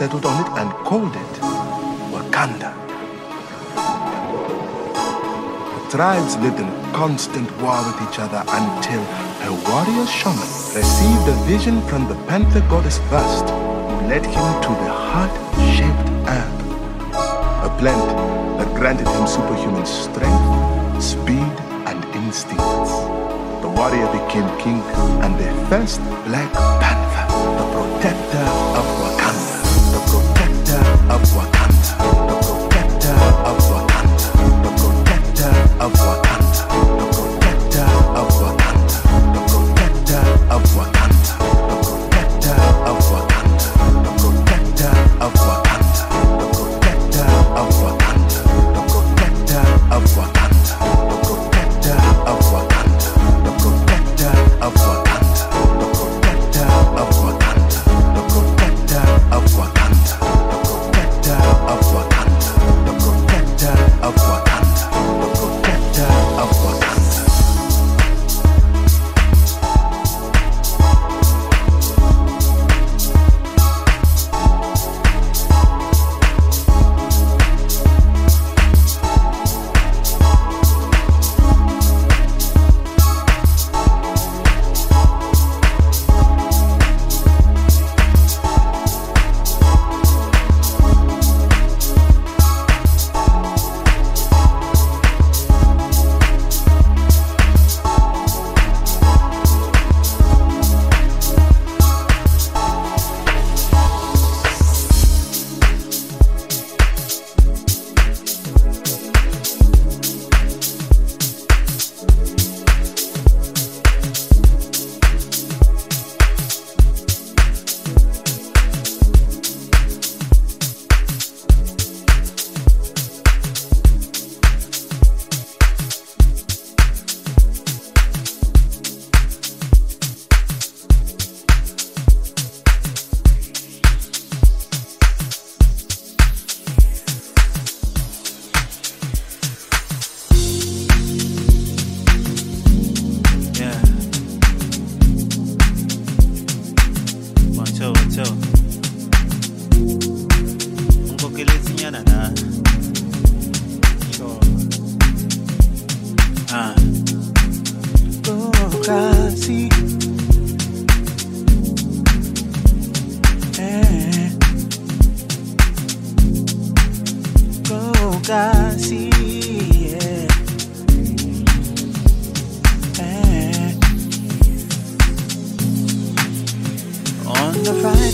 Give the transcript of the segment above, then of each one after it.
settled on it and called it Wakanda. The tribes lived in constant war with each other until a warrior shaman received a vision from the panther goddess Bast, who led him to the heart-shaped herb, a plant that granted him superhuman strength, speed, and instincts. The warrior became king and the first Black Panther, the protector of Wakanda,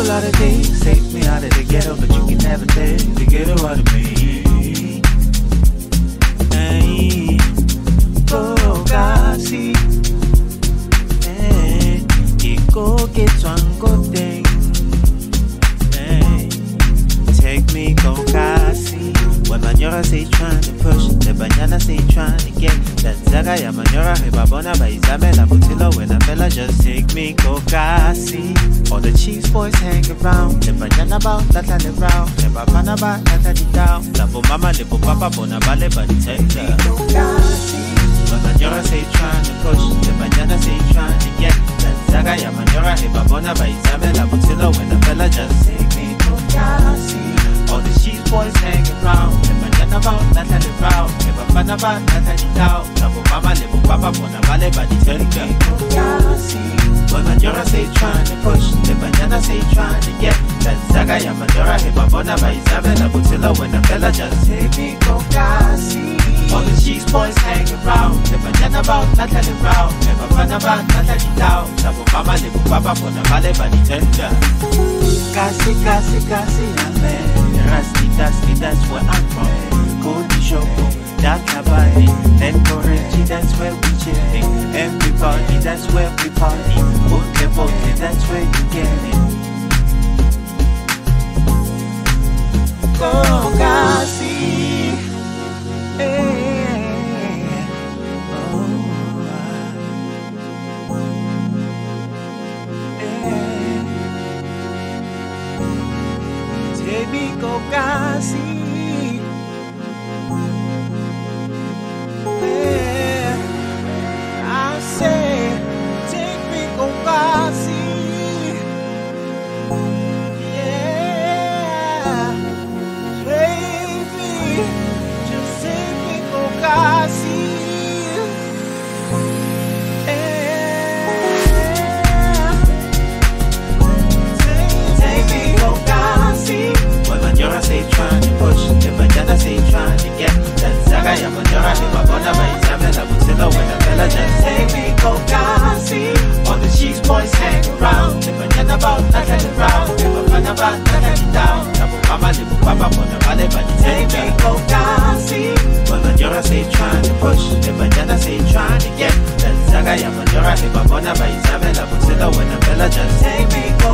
a lot of things, take me out of the ghetto, but you can never take the ghetto out of me. Hey, oh, go kasi. Hey, eh, iko kitwango thing. When Manyora say trying to push, the banyana say trying to get that zaga ya Manyora hebabona by Isabella Butilla when I fella just take me go kasi. All the cheese boys hang around, the banyana bout that and around, the babana ba that and down, the bo mama bo papa bona bale but take the Manyora say trying to push, the banyana say trying to get that zaga ya Manyora hebabona by Isabella Butilla when I fella just take me go kasi. All the cheese boys hang around. Kasi, about, na tell it say trying push, the banana say trying get. That zaga ya majora, heba bona ba izabe, na butila when the fella just kasi. All the cheese boys hanging round, the banana about, na tell it proud. Never find about, na tell it out. Lebo mama, lebo papa, bona vale, body tell it girl. Kasi, kasi, kasi, amen. That's, that's, that's where I'm from. Onishogo, that Nabali, encouraging, that's where we chilling. Everybody, that's where we party. Bote bote, that's where you get it. Oh, Kasi. Take me go, Kasi. chivachana seichwandike tanzaka yamunyora nemabona maizamela say wena go jaseikokazi All the cheese boys hang around. Chivachana about nothing around Chivachana about nothing down. Napo mama nipo papa bona vale vaniteka Seikokazi trying to push. Chivachana seichwandike tanzaka yamunyora nemabona maizamela kutsika say pela go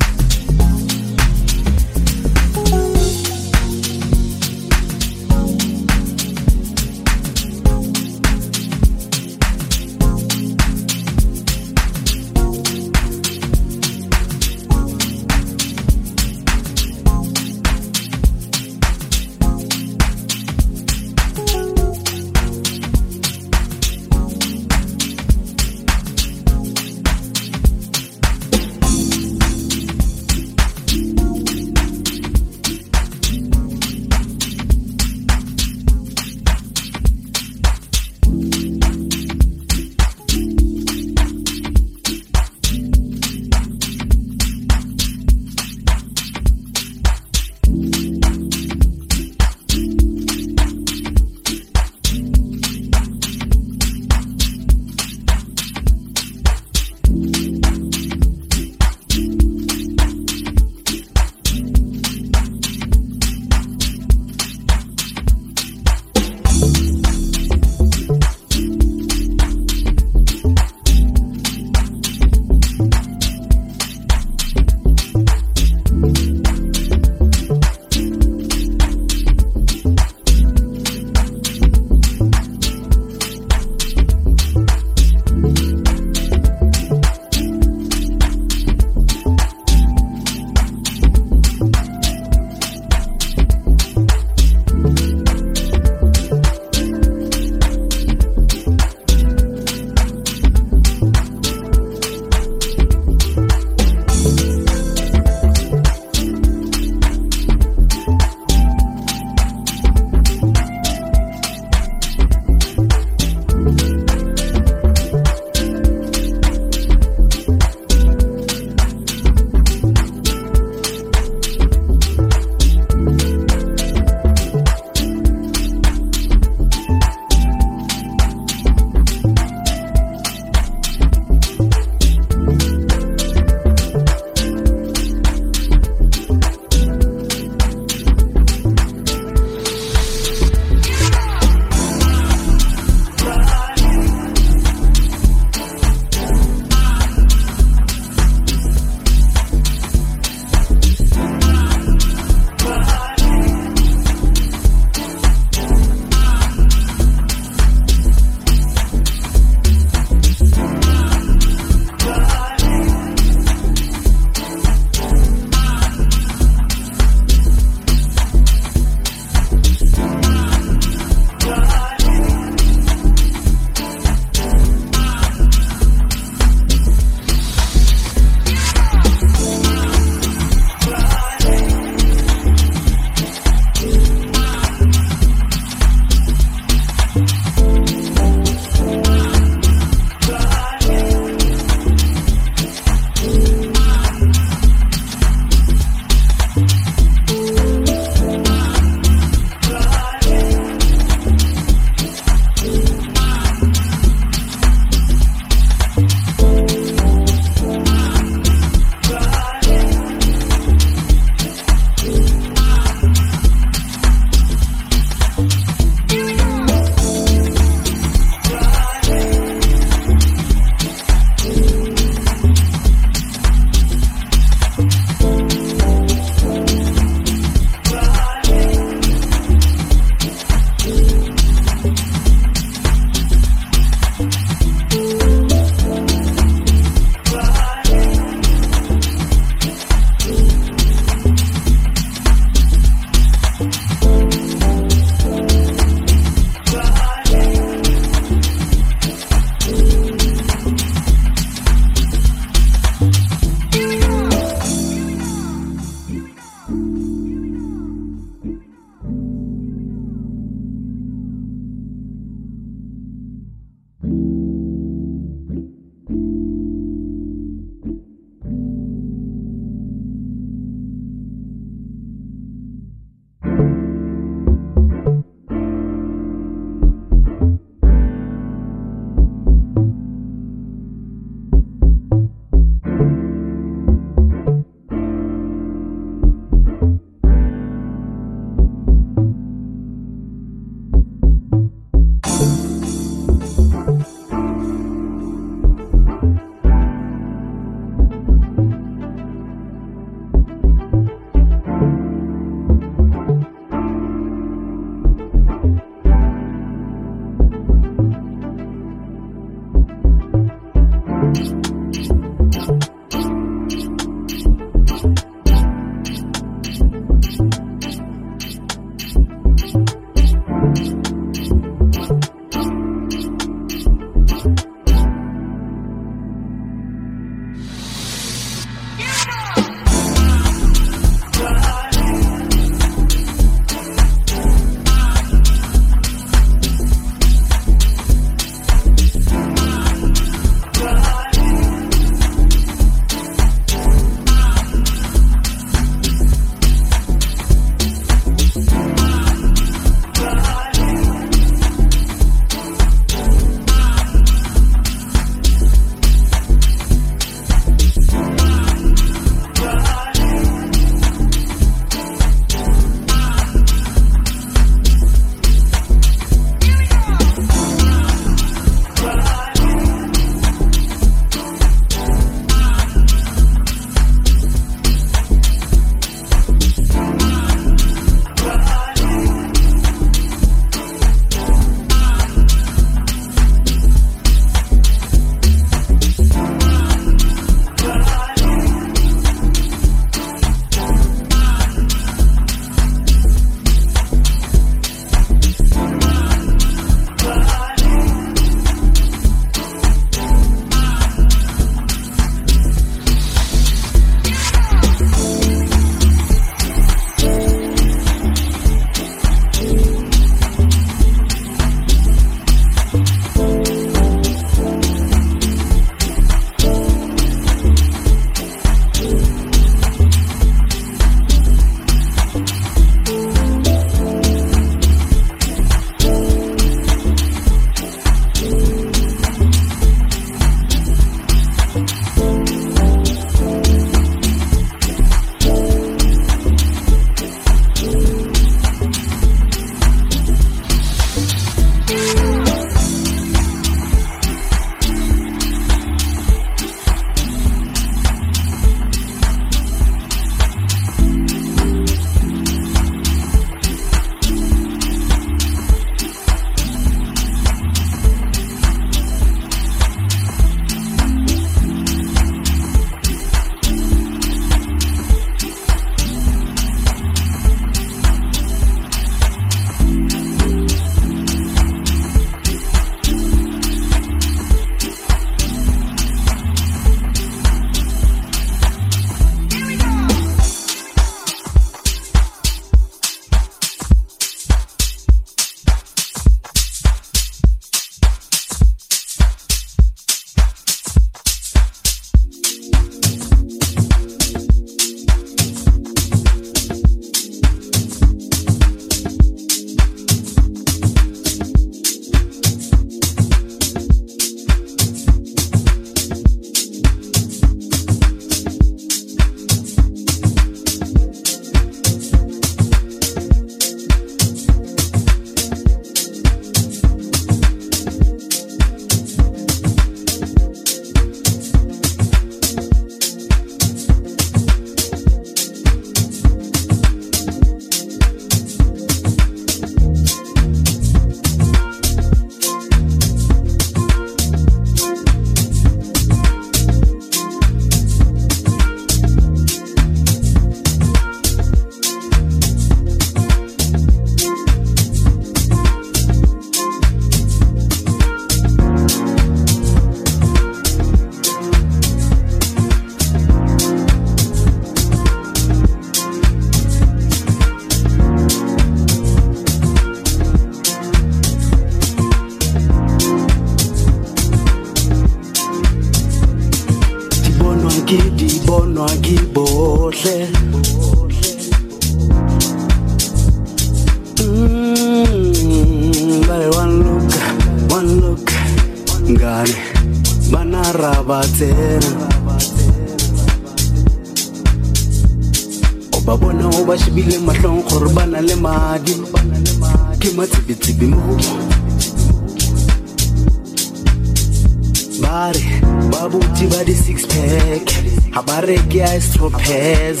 ba di-six pack ga ba reke istropes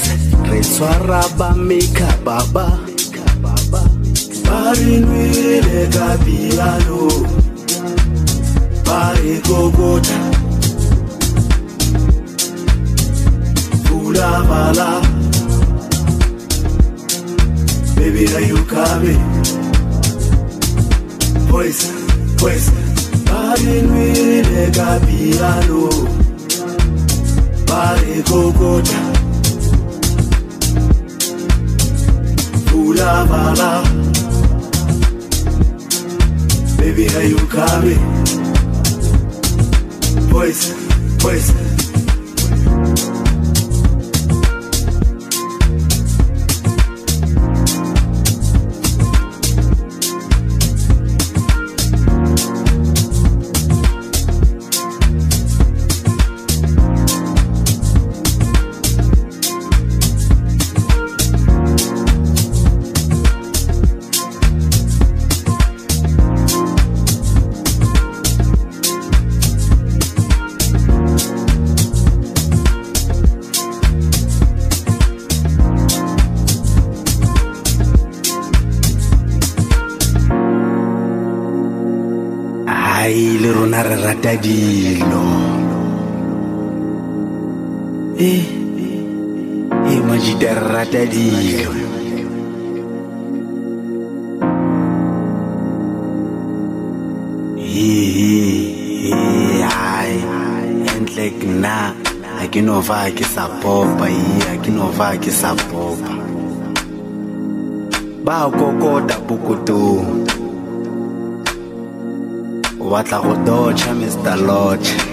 re tshwara ba make baba ba re nwele ka piano ba re kokota. Baby are you coming? Boys boys ba nwele ka ba re kokota pula bala Baby, are you coming? Boys, boys. Re rata dilo eh, eh, eh, e e majita re rata dilo. Ai entle nna a ke no fa ke sa popa e a ke ke ba kokota pokotong. o batla go dodge mr lodge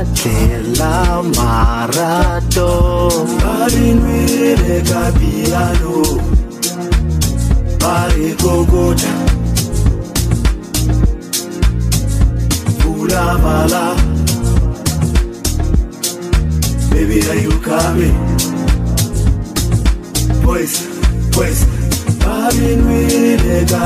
ka tlela marato ba di nwele ka piano ba re kokota pula bala Baby, are you coming? Boys, boys, Babin wile ka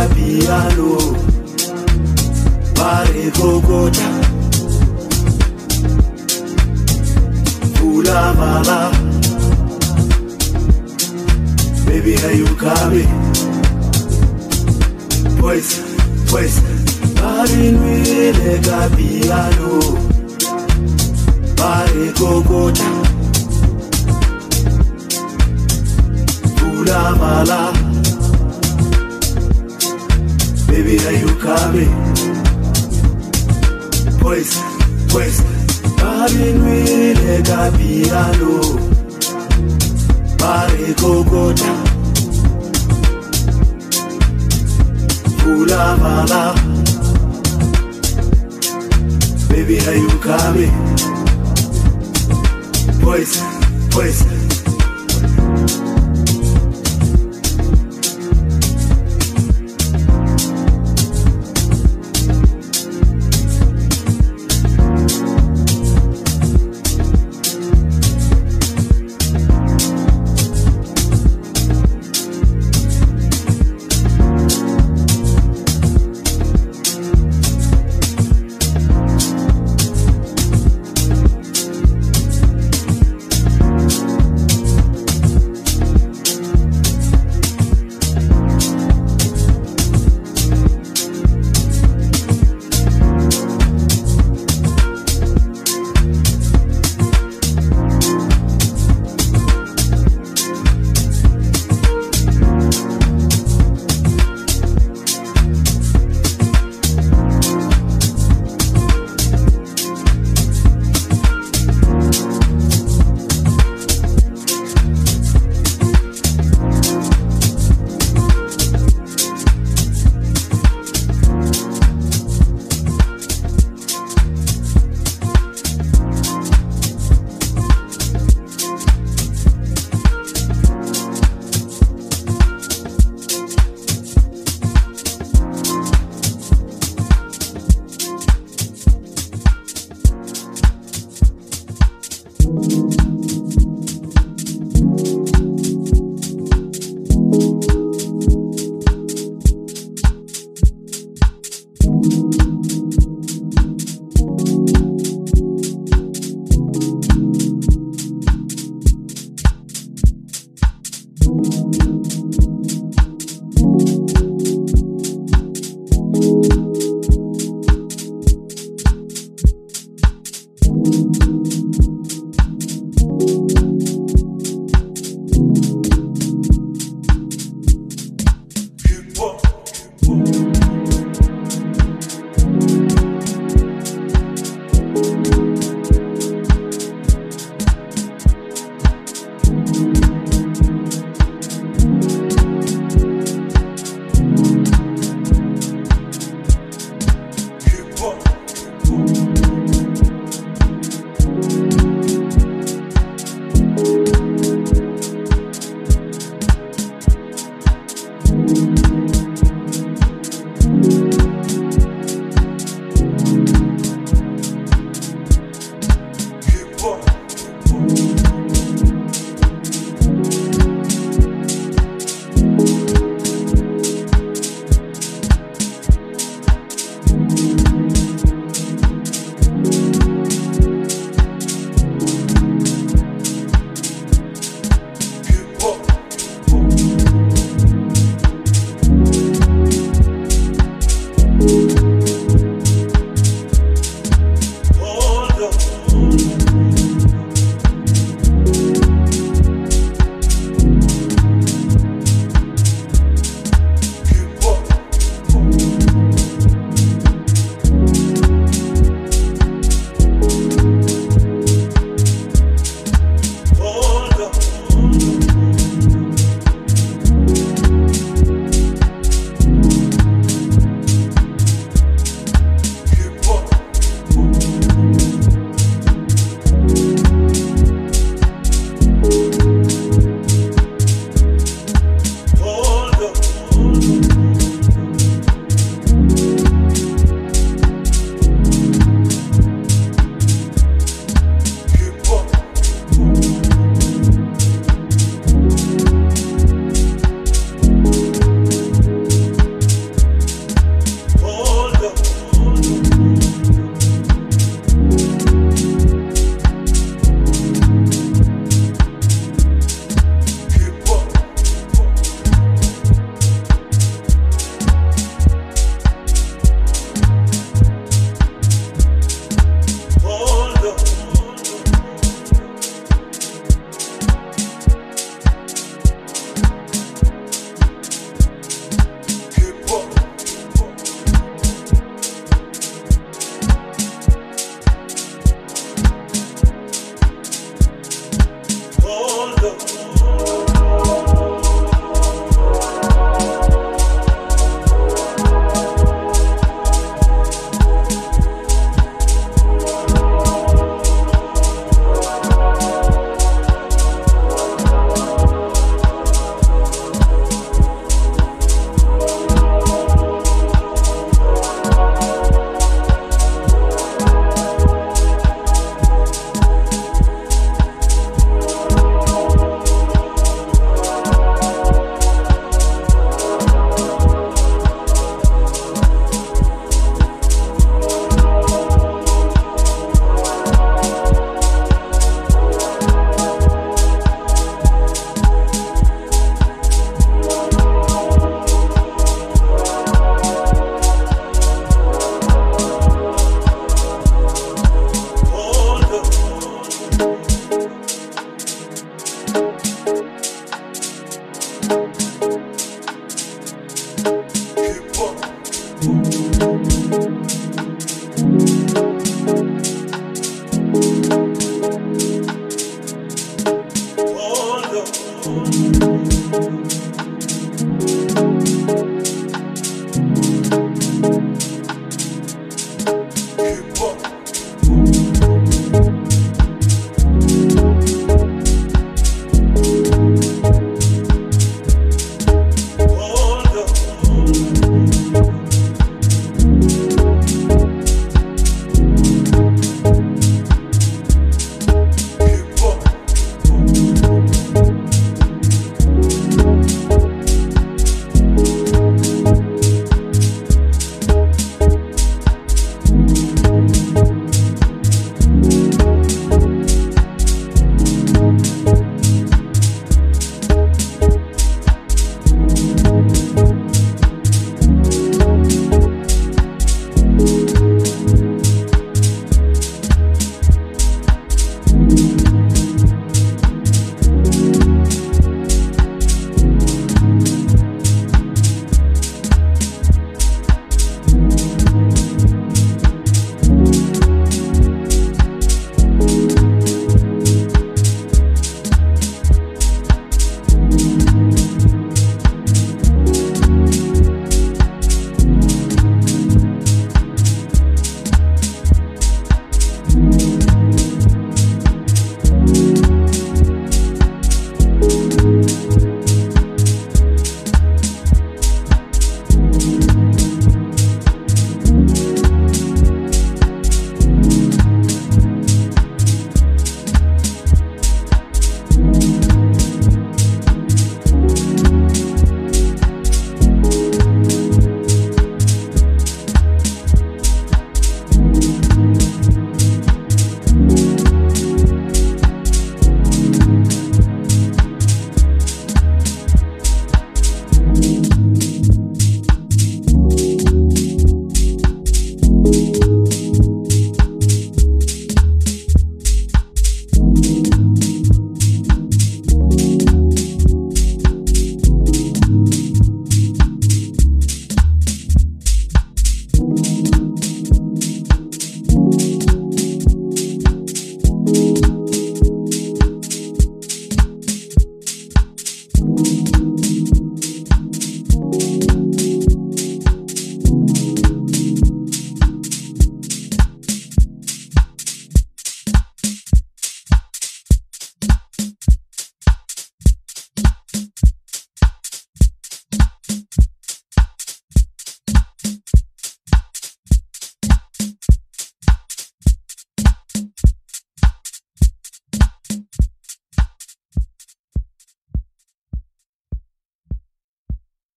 kokota mala Baby, are you coming? Boys, boys, Babin wile ka piano Pare kokota Pula mala Baby, are you coming? Boys, boys, Babin wile ka piano Pare kokota Pula mala Baby, are you coming? Boys, boys,